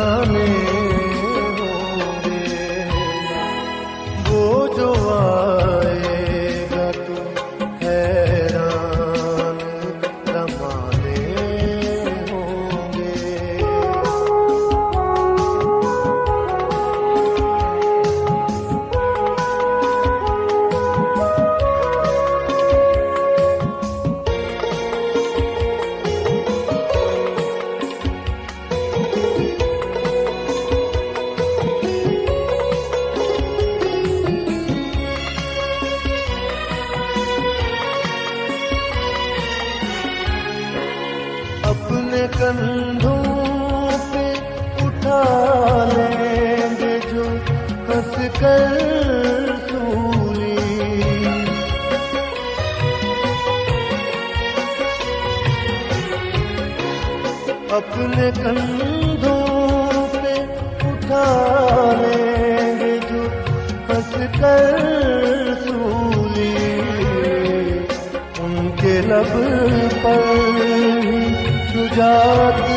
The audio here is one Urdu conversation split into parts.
جانے اپنے کندھوں پہ اٹھا لیں گے جو ہنس کر سولی۔ ان کے لب پر سجات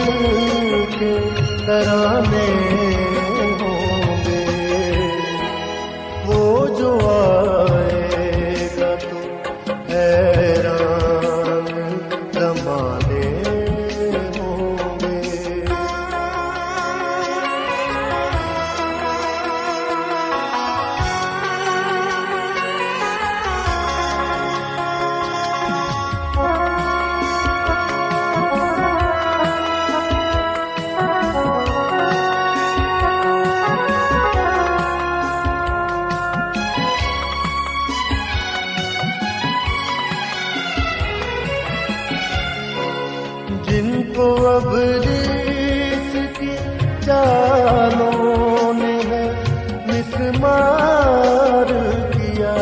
کے ترانے۔ اب ریس کی چالوں نے ہے مسمار کیا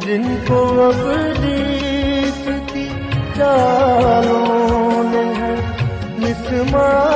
جن کو اب ریس کی چالوں نے ہے مسمار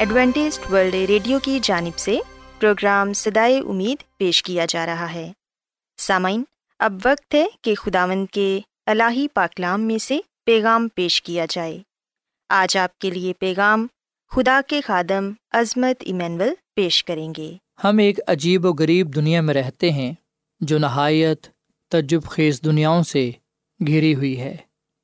Adventist World Radio کی جانب سے پروگرام سدائے امید پیش کیا جا رہا ہے۔ سامعین، اب وقت ہے کہ خداوند کے الہی پاکلام میں سے پیغام پیش کیا جائے۔ آج آپ کے لیے پیغام خدا کے خادم عظمت ایمینول پیش کریں گے۔ ہم ایک عجیب و غریب دنیا میں رہتے ہیں جو نہایت تجب خیز دنیاؤں سے گھری ہوئی ہے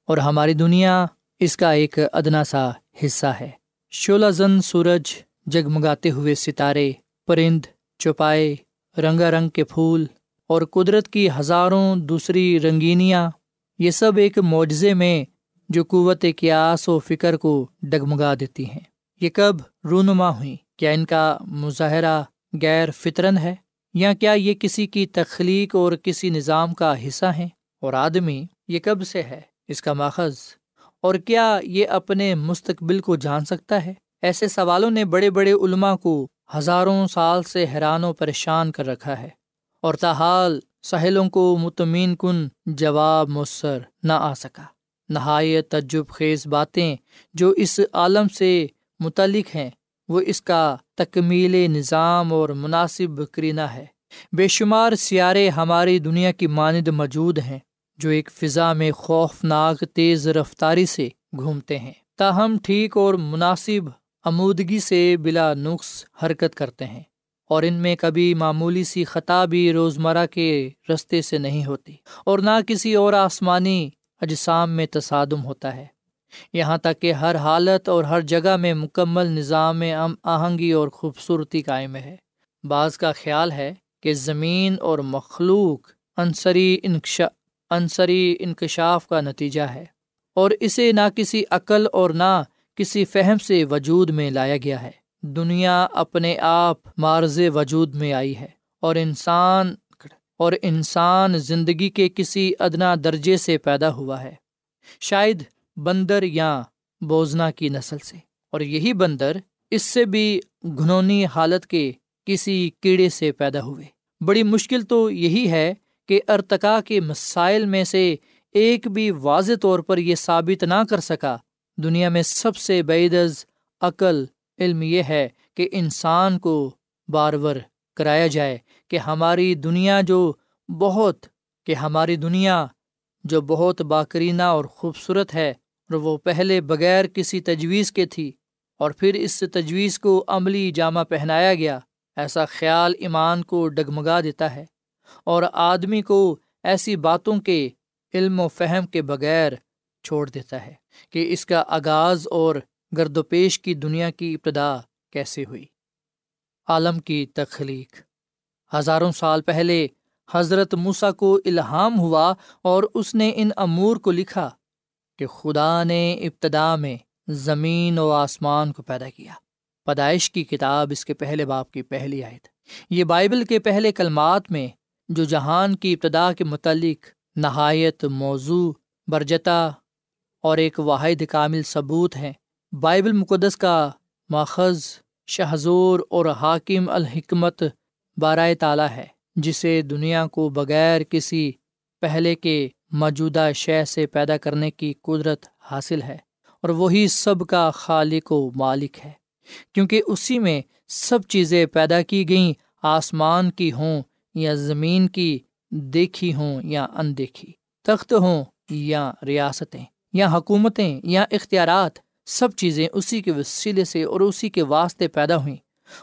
اور ہماری دنیا اس کا ایک ادنا سا حصہ ہے۔ شعلہ زن سورج جگمگاتے ہوئے ستارے، پرند، چوپائے رنگا رنگ کے پھول اور قدرت کی ہزاروں دوسری رنگینیاں، یہ سب ایک معجزے میں جو قوت قیاس و فکر کو ڈگمگا دیتی ہیں۔ یہ کب رونما ہوئی کیا ان کا مظاہرہ غیر فطرن ہے؟ یا کیا یہ کسی کی تخلیق اور کسی نظام کا حصہ ہیں؟ اور آدمی یہ کب سے ہے؟ اس کا ماخذ اور کیا یہ اپنے مستقبل کو جان سکتا ہے؟ ایسے سوالوں نے بڑے بڑے علماء کو ہزاروں سال سے حیران و پریشان کر رکھا ہے۔ اور تاحال ساحلوں کو مطمئن کن جواب مؤثر نہ آ سکا۔ نہایت تجب خیز باتیں جو اس عالم سے متعلق ہیں، وہ اس کا تکمیل نظام اور مناسب کرینہ ہے۔ بے شمار سیارے ہماری دنیا کی مانند موجود ہیں۔ جو ایک فضا میں خوفناک تیز رفتاری سے گھومتے ہیں۔ تاہم ٹھیک اور مناسب آمودگی سے بلا نقص حرکت کرتے ہیں اور ان میں کبھی معمولی سی خطا بھی روزمرہ کے رستے سے نہیں ہوتی اور نہ کسی اور آسمانی اجسام میں تصادم ہوتا ہے۔ یہاں تک کہ ہر حالت اور ہر جگہ میں مکمل نظام ام آہنگی اور خوبصورتی قائم ہے۔ بعض کا خیال ہے کہ زمین اور مخلوق عنصری انکشا عنصری انکشاف کا نتیجہ ہے اور اسے نہ کسی عقل اور نہ کسی فہم سے وجود میں لایا گیا ہے۔ دنیا اپنے آپ مارز وجود میں آئی ہے اور انسان اور انسان زندگی کے کسی ادنا درجے سے پیدا ہوا ہے۔ شاید بندر یا بوزنا کی نسل سے۔ اور یہی بندر اس سے بھی گھنونی حالت کے کسی کیڑے سے پیدا ہوئے۔ بڑی مشکل تو یہی ہے کہ ارتقا کے مسائل میں سے ایک بھی واضح طور پر یہ ثابت نہ کر سکا۔ دنیا میں سب سے بعدز عقل۔ علم یہ ہے کہ انسان کو بارور کرایا جائے کہ ہماری دنیا جو بہت، کہ ہماری دنیا جو بہت باکرینہ اور خوبصورت ہے، اور وہ پہلے بغیر کسی تجویز کے تھی، اور پھر اس تجویز کو عملی جامہ پہنایا گیا۔ ایسا خیال ایمان کو ڈگمگا دیتا ہے۔ اور آدمی کو ایسی باتوں کے علم و فہم کے بغیر چھوڑ دیتا ہے کہ اس کا آغاز اور گرد و پیش کی دنیا کی ابتدا کیسے ہوئی۔ عالم کی تخلیق۔ ہزاروں سال پہلے حضرت موسا کو الہام ہوا اور اس نے ان امور کو لکھا کہ خدا نے ابتدا میں زمین و آسمان کو پیدا کیا۔ پیدائش کی کتاب اس کے پہلے باپ کی پہلی آئے یہ بائبل کے پہلے کلمات میں جو جہان کی ابتدا کے متعلق نہایت موضوع برجتا اور ایک واحد کامل ثبوت ہے بائبل مقدس کا ماخذ شہزور اور حاکم الحکمت بارائے تعالیٰ ہے، جسے دنیا کو بغیر کسی پہلے کے موجودہ شے سے پیدا کرنے کی قدرت حاصل ہے اور وہی سب کا خالق و مالک ہے۔ کیونکہ اسی میں سب چیزیں پیدا کی گئیں، آسمان کی ہوں یا زمین کی دیکھی ہوں یا اندیکھی، تخت ہوں یا ریاستیں یا حکومتیں یا اختیارات، سب چیزیں اسی کے وسیلے سے اور اسی کے واسطے پیدا ہوئیں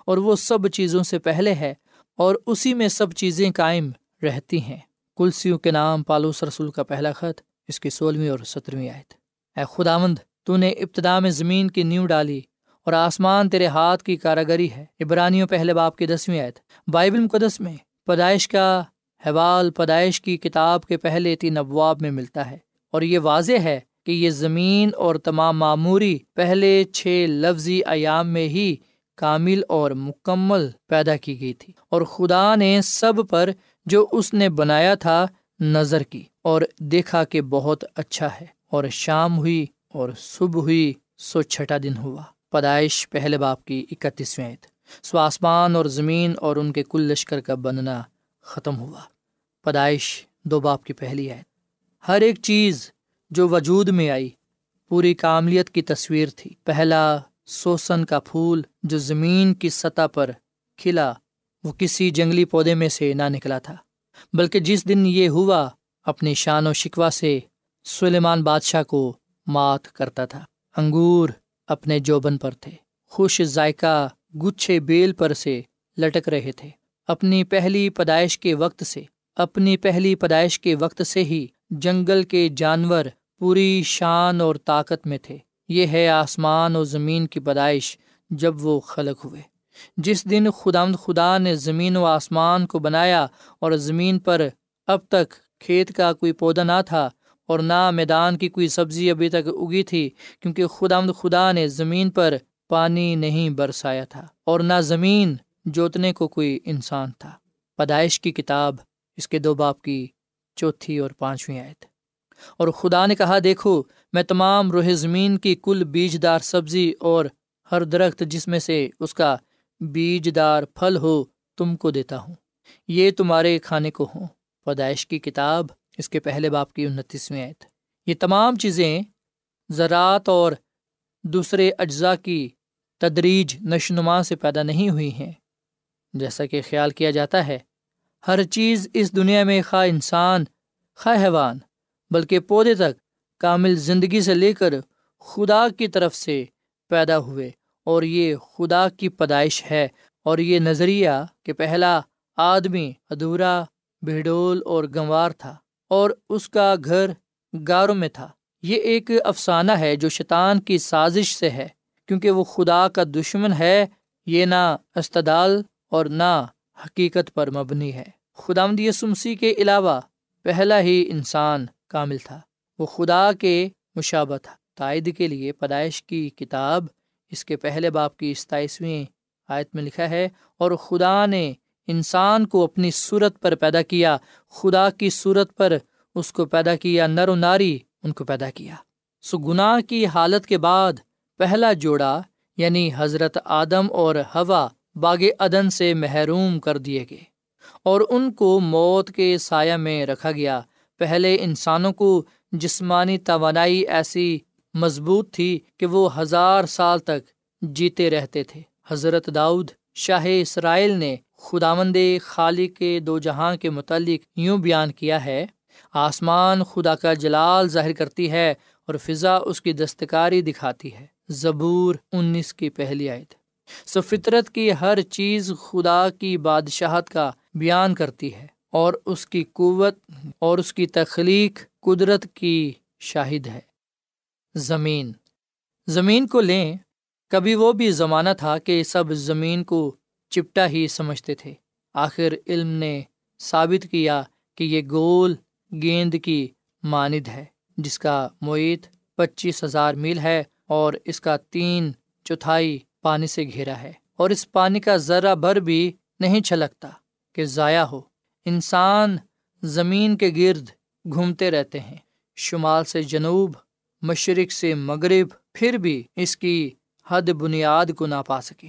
اور وہ سب چیزوں سے پہلے ہے اور اسی میں سب چیزیں قائم رہتی ہیں۔ کلسیوں کے نام پالوس رسول کا پہلا خط، اس کی سولہویں اور سترویں آیت۔ اے خداوند، تو نے ابتدا میں زمین کی نیو ڈالی اور آسمان تیرے ہاتھ کی کاراگری ہے۔ عبرانیوں پہلے باپ کی دسویں آیت۔ بائبل مقدس میں پیدائش کا حوال پیدائش کی کتاب کے پہلے تین ابواب میں ملتا ہے اور یہ واضح ہے کہ یہ زمین اور تمام معموری پہلے چھ لفظی ایام میں ہی کامل اور مکمل پیدا کی گئی تھی اور خدا نے سب پر جو اس نے بنایا تھا نظر کی اور دیکھا کہ بہت اچھا ہے اور شام ہوئی اور صبح ہوئی سو چھٹا دن ہوا پیدائش پہلے باپ کی اکتیسویں سو آسمان اور زمین اور ان کے کل لشکر کا بننا ختم ہوا۔ پیدائش دو باپ کی پہلی آیت ہر ایک چیز جو وجود میں آئی، پوری کاملیت کی تصویر تھی۔ پہلا سوسن کا پھول جو زمین کی سطح پر کھلا، وہ کسی جنگلی پودے میں سے نہ نکلا تھا، بلکہ جس دن یہ ہوا، اپنی شان و شکوا سے سلیمان بادشاہ کو مات کرتا تھا۔ انگور اپنے جوبن پر تھے۔ خوش ذائقہ گچھے بیل پر سے لٹک رہے تھے۔ اپنی پہلی پیدائش کے وقت سے، اپنی پہلی پیدائش کے وقت سے ہی جنگل کے جانور پوری شان اور طاقت میں تھے۔ یہ ہے آسمان اور زمین کی پیدائش جب وہ خلق ہوئے۔ جس دن خدا خدا نے زمین و آسمان کو بنایا اور زمین پر اب تک کھیت کا کوئی پودا نہ تھا اور نہ میدان کی کوئی سبزی ابھی تک اگی تھی، کیونکہ خدا خدا نے زمین پر پانی نہیں برسایا تھا اور نہ زمین جوتنے کو کوئی انسان تھا۔ پیدائش کی کتاب، اس کے دو باپ کی چوتھی اور پانچویں آیت۔ اور خدا نے کہا، دیکھو، میں تمام روح زمین کی کل بیج دار سبزی اور ہر درخت جس میں سے اس کا بیج دار پھل ہو، تم کو دیتا ہوں۔ یہ تمہارے کھانے کو ہوں۔ پیدائش کی کتاب، اس کے پہلے باپ کی انتیسویں آیت۔ یہ تمام چیزیں زراعت اور دوسرے اجزاء کی تدریج نشنما سے پیدا نہیں ہوئی ہیں۔ جیسا کہ خیال کیا جاتا ہے، ہر چیز اس دنیا میں خواہ انسان، خواہ حیوان، بلکہ پودے تک کامل زندگی سے لے کر خدا کی طرف سے پیدا ہوئے۔ اور یہ خدا کی پیدائش ہے۔ اور یہ نظریہ کہ پہلا آدمی ادھورا بہڈول اور گنوار تھا، اور اس کا گھر گاروں میں تھا۔ یہ ایک افسانہ ہے جو شیطان کی سازش سے ہے۔ کیونکہ وہ خدا کا دشمن ہے، یہ نہ استدال اور نہ حقیقت پر مبنی ہے۔ خدا مد یسمسی کے علاوہ پہلا ہی انسان کامل تھا۔ وہ خدا کے مشابہ تھا۔ تائید کے لیے پیدائش کی کتاب اس کے پہلے باپ کی ستائیسویں آیت میں لکھا ہے، اور خدا نے انسان کو اپنی صورت پر پیدا کیا۔ خدا کی صورت پر اس کو پیدا کیا، نر و ناری ان کو پیدا کیا۔ سو گناہ کی حالت کے بعد پہلا جوڑا یعنی حضرت آدم اور ہوا باغ عدن سے محروم کر دیے گئے اور ان کو موت کے سایہ میں رکھا گیا۔ پہلے انسانوں کو جسمانی توانائی ایسی مضبوط تھی کہ وہ ہزار سال تک جیتے رہتے تھے۔ حضرت داؤد شاہ اسرائیل نے خداوند خالی کے دو جہاں کے متعلق یوں بیان کیا ہے، آسمان خدا کا جلال ظاہر کرتی ہے اور فضا اس کی دستکاری دکھاتی ہے۔ زبور انیس کی پہلی آیت۔ سو فطرت کی ہر چیز خدا کی بادشاہت کا بیان کرتی ہے اور اس کی قوت اور اس کی تخلیق قدرت کی شاہد ہے۔ زمین۔ زمین کو لیں، کبھی وہ بھی زمانہ تھا کہ سب زمین کو چپٹا ہی سمجھتے تھے۔ آخر علم نے ثابت کیا کہ یہ گول گیند کی ماند ہے، جس کا معیت پچیس ہزار میل ہے اور اس کا تین چوتھائی پانی سے گھیرا ہے۔ اور اس پانی کا ذرا بھر بھی نہیں چھلکتا کہ ضائع ہو۔ انسان زمین کے گرد گھومتے رہتے ہیں۔ شمال سے جنوب، مشرق سے مغرب، پھر بھی اس کی حد بنیاد کو نہ پا سکے۔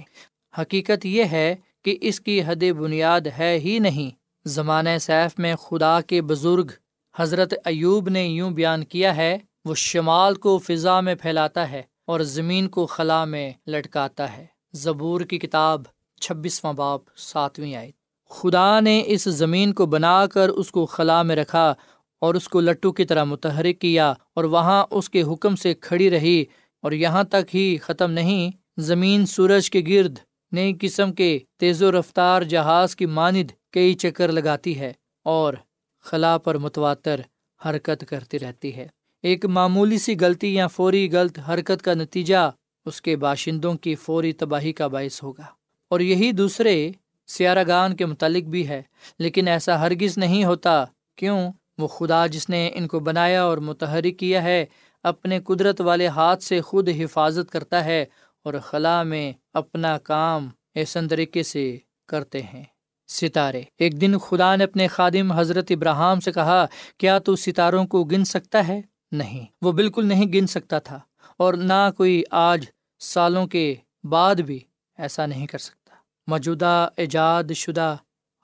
حقیقت یہ ہے کہ اس کی حد بنیاد ہے ہی نہیں۔ زمانۂ سیف میں خدا کے بزرگ حضرت ایوب نے یوں بیان کیا ہے، وہ شمال کو فضا میں پھیلاتا ہے۔ اور زمین کو خلا میں لٹکاتا ہے۔ زبور کی کتاب چھبیسواں باپ ساتویں آئے خدا نے اس زمین کو بنا کر اس کو خلا میں رکھا اور اس کو لٹو کی طرح متحرک کیا اور وہاں اس کے حکم سے کھڑی رہی۔ اور یہاں تک ہی ختم نہیں، زمین سورج کے گرد نئی قسم کے تیز و رفتار جہاز کی ماند کئی چکر لگاتی ہے اور خلا پر متواتر حرکت کرتی رہتی ہے۔ ایک معمولی سی غلطی یا فوری غلط حرکت کا نتیجہ اس کے باشندوں کی فوری تباہی کا باعث ہوگا۔ اور یہی دوسرے سیارہ گان کے متعلق بھی ہے، لیکن ایسا ہرگز نہیں ہوتا۔ کیوں؟ وہ خدا جس نے ان کو بنایا اور متحرک کیا ہے، اپنے قدرت والے ہاتھ سے خود حفاظت کرتا ہے اور خلا میں اپنا کام ایسن طریقے سے کرتے ہیں۔ ستارے۔ ایک دن خدا نے اپنے خادم حضرت ابراہم سے کہا، کیا تو ستاروں کو گن سکتا ہے؟ نہیں، وہ بالکل نہیں گن سکتا تھا اور نہ کوئی آج، سالوں کے بعد بھی ایسا نہیں کر سکتا۔ موجودہ ایجاد شدہ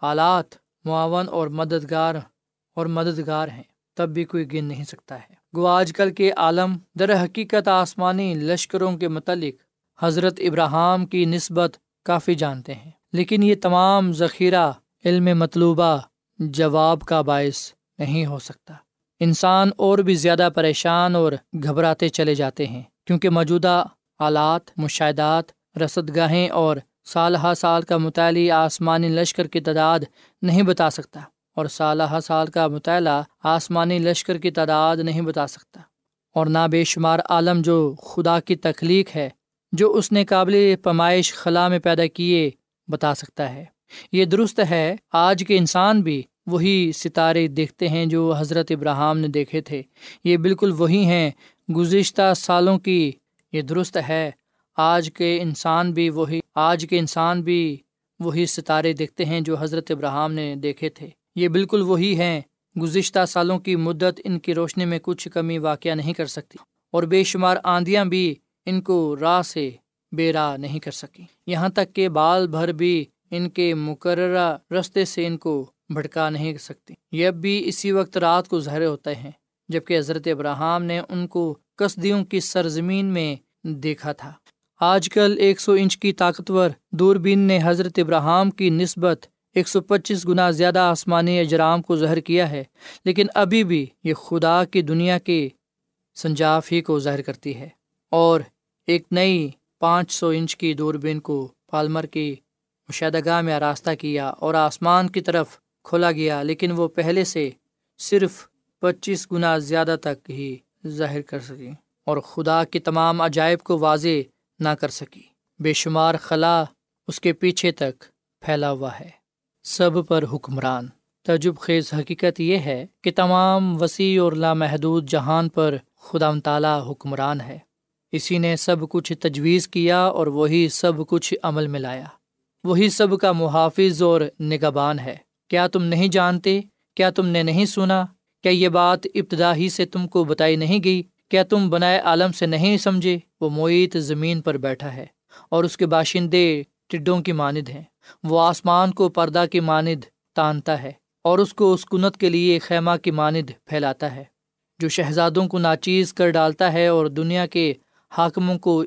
آلات معاون اور مددگار اور مددگار ہیں، تب بھی کوئی گن نہیں سکتا ہے۔ گو آج کل کے عالم، در حقیقت آسمانی لشکروں کے متعلق حضرت ابراہم کی نسبت کافی جانتے ہیں۔ لیکن یہ تمام ذخیرہ علم مطلوبہ جواب کا باعث نہیں ہو سکتا۔ انسان اور بھی زیادہ پریشان اور گھبراتے چلے جاتے ہیں، کیونکہ موجودہ آلات، مشاہدات رسد گاہیں اور سال ہا سال کا مطالعہ آسمانی لشکر کی تعداد نہیں بتا سکتا اور سال ہا سال کا مطالعہ آسمانی لشکر کی تعداد نہیں بتا سکتا۔ اور نہ بے شمار عالم جو خدا کی تخلیق ہے، جو اس نے قابل پیمائش خلا میں پیدا کیے، بتا سکتا ہے۔ یہ درست ہے، آج کے انسان بھی وہی ستارے دیکھتے ہیں جو حضرت ابراہم نے دیکھے تھے۔ یہ بالکل وہی ہیں۔ گزشتہ سالوں کی یہ درست ہے۔ آج کے انسان بھی وہی، آج کے انسان بھی وہی ستارے دیکھتے ہیں جو حضرت ابراہم نے دیکھے تھے۔ یہ بالکل وہی ہیں۔ گزشتہ سالوں کی مدت ان کی روشنی میں کچھ کمی واقع نہیں کر سکتی اور بے شمار آندیاں بھی ان کو راہ سے بے راہ نہیں کر سکی یہاں تک کہ بال بھر بھی ان کے مقررہ رستے سے ان کو بھٹکا نہیں سکتی۔ یہ اب بھی اسی وقت رات کو ظاہر ہوتے ہیں جبکہ حضرت ابراہم نے ان کو کسدیوں کی سرزمین میں دیکھا تھا۔ آج کل ایک سو انچ کی طاقتور دوربین نے حضرت ابراہم کی نسبت ایک سو پچیس گنا زیادہ آسمانی اجرام کو ظاہر کیا ہے، لیکن ابھی بھی یہ خدا کی دنیا کے سنجاف ہی کو ظاہر کرتی ہے اور ایک نئی پانچ سو انچ کی دوربین کو پالمر کی مشاہدہ گاہ میں آراستہ کیا اور آسمان کی طرف کھولا گیا، لیکن وہ پہلے سے صرف پچیس گنا زیادہ تک ہی ظاہر کر سکی اور خدا کی تمام عجائب کو واضح نہ کر سکی۔ بے شمار خلا اس کے پیچھے تک پھیلا ہوا ہے۔ سب پر حکمران۔ تجب خیز حقیقت یہ ہے کہ تمام وسیع اور لامحدود جہان پر خدا تعالیٰ حکمران ہے۔ اسی نے سب کچھ تجویز کیا اور وہی سب کچھ عمل میں لایا۔ وہی سب کا محافظ اور نگبان ہے۔ کیا تم نہیں جانتے؟ کیا تم نے نہیں سنا؟ کیا یہ بات ابتدا ہی سے تم کو بتائی نہیں گئی؟ کیا تم بنائے عالم سے نہیں سمجھے؟ وہ معیت زمین پر بیٹھا ہے اور اس کے باشندے ٹڈوں کی ماند ہیں۔ وہ آسمان کو پردہ کی ماند تانتا ہے اور اس کو اس کنت کے لیے خیمہ کی ماند پھیلاتا ہے، جو شہزادوں کو ناچیز کر ڈالتا ہے اور دنیا کے حاکموں کو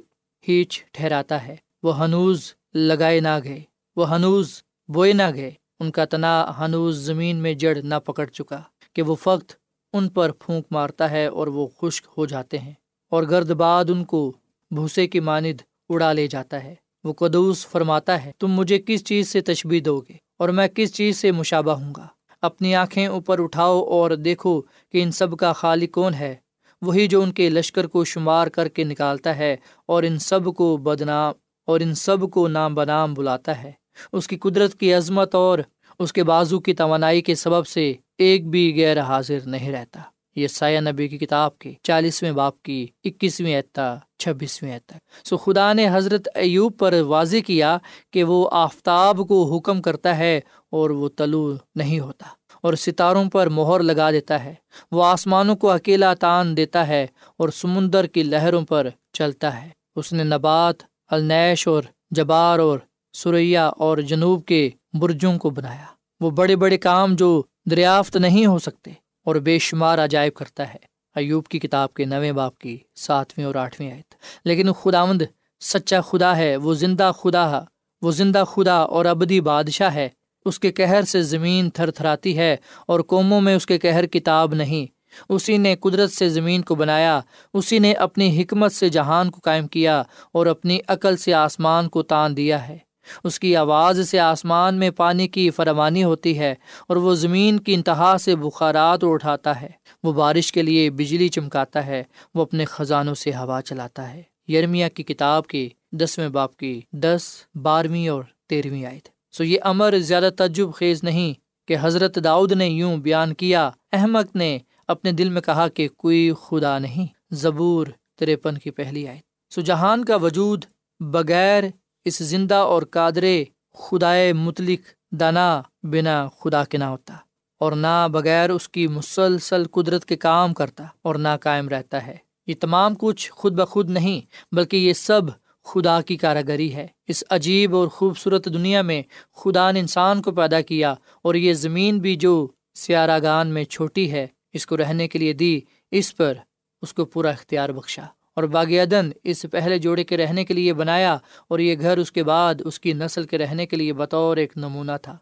ہیچ ٹھہراتا ہے۔ وہ ہنوز لگائے نہ گئے۔ وہ ہنوز بوئے نہ گئے۔ ان کا تنا ہنوز زمین میں جڑ نہ پکڑ چکا کہ وہ فخت ان پر پھونک مارتا ہے اور وہ خشک ہو جاتے ہیں اور گرد باد ان کو بھوسے کی ماند اڑا لے جاتا ہے۔ وہ قدوس فرماتا ہے، تم مجھے کس چیز سے تشبی دو گے اور میں کس چیز سے مشابہ ہوں گا؟ اپنی آنکھیں اوپر اٹھاؤ اور دیکھو کہ ان سب کا خالق کون ہے۔ وہی جو ان کے لشکر کو شمار کر کے نکالتا ہے اور ان سب کو بدنام اور ان سب کو نام بنام بلاتا ہے۔ اس کی قدرت کی عظمت اور اس کے بازو کی توانائی کے سبب سے ایک بھی غیر حاضر نہیں رہتا۔ یہ سایہ نبی کی کتاب کے چالیسویں باپ کی اکیسویں اعتا چھبیسویں تک۔ سو خدا نے حضرت ایوب پر واضح کیا کہ وہ آفتاب کو حکم کرتا ہے اور وہ تلو نہیں ہوتا اور ستاروں پر مہر لگا دیتا ہے۔ وہ آسمانوں کو اکیلا تان دیتا ہے اور سمندر کی لہروں پر چلتا ہے۔ اس نے نبات النیش اور جبار اور سریا اور جنوب کے برجوں کو بنایا۔ وہ بڑے بڑے کام جو دریافت نہیں ہو سکتے اور بے شمار عجائب کرتا ہے۔ ایوب کی کتاب کے نویں باپ کی ساتویں اور آٹھویں آیت۔ لیکن خداوند سچا خدا ہے، وہ زندہ خدا، وہ زندہ خدا اور ابدی بادشاہ ہے۔ اس کے کہر سے زمین تھر تھراتی ہے اور قوموں میں اس کے کہر کتاب نہیں۔ اسی نے قدرت سے زمین کو بنایا، اسی نے اپنی حکمت سے جہان کو قائم کیا اور اپنی عقل سے آسمان کو تان دیا ہے۔ اس کی آواز سے آسمان میں پانی کی فروانی ہوتی ہے اور وہ زمین کی انتہا سے بخارات اٹھاتا ہے۔ وہ بارش کے لیے بجلی چمکاتا ہے، وہ اپنے خزانوں سے ہوا چلاتا ہے۔ یرمیا کی کتاب کی دسویں باپ کی دس، بارہویں اور تیرہویں آئے تھے سو یہ امر زیادہ تجب خیز نہیں کہ حضرت داؤد نے یوں بیان کیا۔ احمد نے اپنے دل میں کہا کہ کوئی خدا نہیں۔ زبور ترپن کی پہلی آئے سو جہان کا وجود بغیر اس زندہ اور قادرے خدائے متلق دانا بنا خدا کے نہ ہوتا اور نہ بغیر اس کی مسلسل قدرت کے کام کرتا اور نہ قائم رہتا ہے۔ یہ تمام کچھ خود بخود نہیں، بلکہ یہ سب خدا کی کاراگری ہے۔ اس عجیب اور خوبصورت دنیا میں خدا نے انسان کو پیدا کیا اور یہ زمین بھی جو سیارہ گان میں چھوٹی ہے، اس کو رہنے کے لیے دی، اس پر اس کو پورا اختیار بخشا۔ اور باغ عدن اس پہلے جوڑے کے رہنے کے لیے بنایا اور یہ گھر اس کے بعد اس کی نسل کے رہنے کے لیے بطور ایک نمونہ تھا۔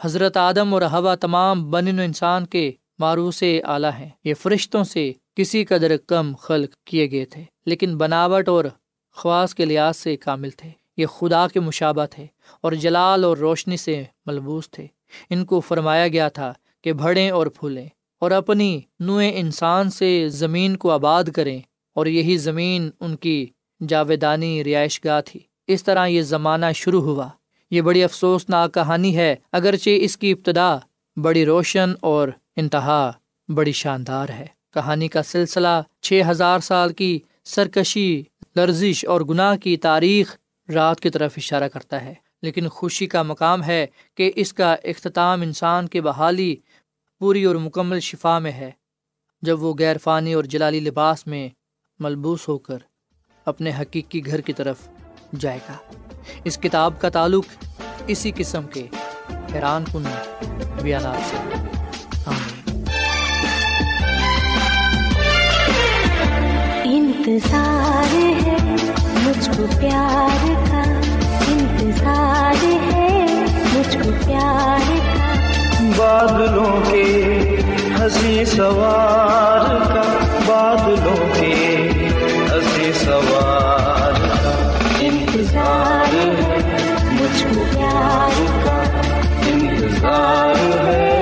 حضرت آدم اور ہوا تمام بن انسان کے ماروس اعلیٰ ہیں۔ یہ فرشتوں سے کسی قدر کم خلق کیے گئے تھے، لیکن بناوٹ اور خواص کے لحاظ سے کامل تھے۔ یہ خدا کے مشابہ تھے اور جلال اور روشنی سے ملبوس تھے۔ ان کو فرمایا گیا تھا کہ بڑھیں اور پھولیں اور اپنی نوئے انسان سے زمین کو آباد کریں۔ اور یہی زمین ان کی جاویدانی رہائش گاہ تھی۔ اس طرح یہ زمانہ شروع ہوا۔ یہ بڑی افسوسناک کہانی ہے، اگرچہ اس کی ابتدا بڑی روشن اور انتہا بڑی شاندار ہے۔ کہانی کا سلسلہ چھ ہزار سال کی سرکشی، لرزش اور گناہ کی تاریخ رات کی طرف اشارہ کرتا ہے۔ لیکن خوشی کا مقام ہے کہ اس کا اختتام انسان کے بحالی پوری اور مکمل شفا میں ہے۔ جب وہ غیر فانی اور جلالی لباس میں ملبوس ہو کر اپنے حقیقی گھر کی طرف جائے گا۔ اس کتاب کا تعلق اسی قسم کے حیران کن بیانات سے۔ انتظار ہے مجھ کو پیار کا۔ انتظار ہے مجھ کو پیار کا۔ بادلوں کے ہنسی سوار کا۔ بادلوں کے سوار کا انتظار ہے مجھ کو پیار کا انتظار ہے۔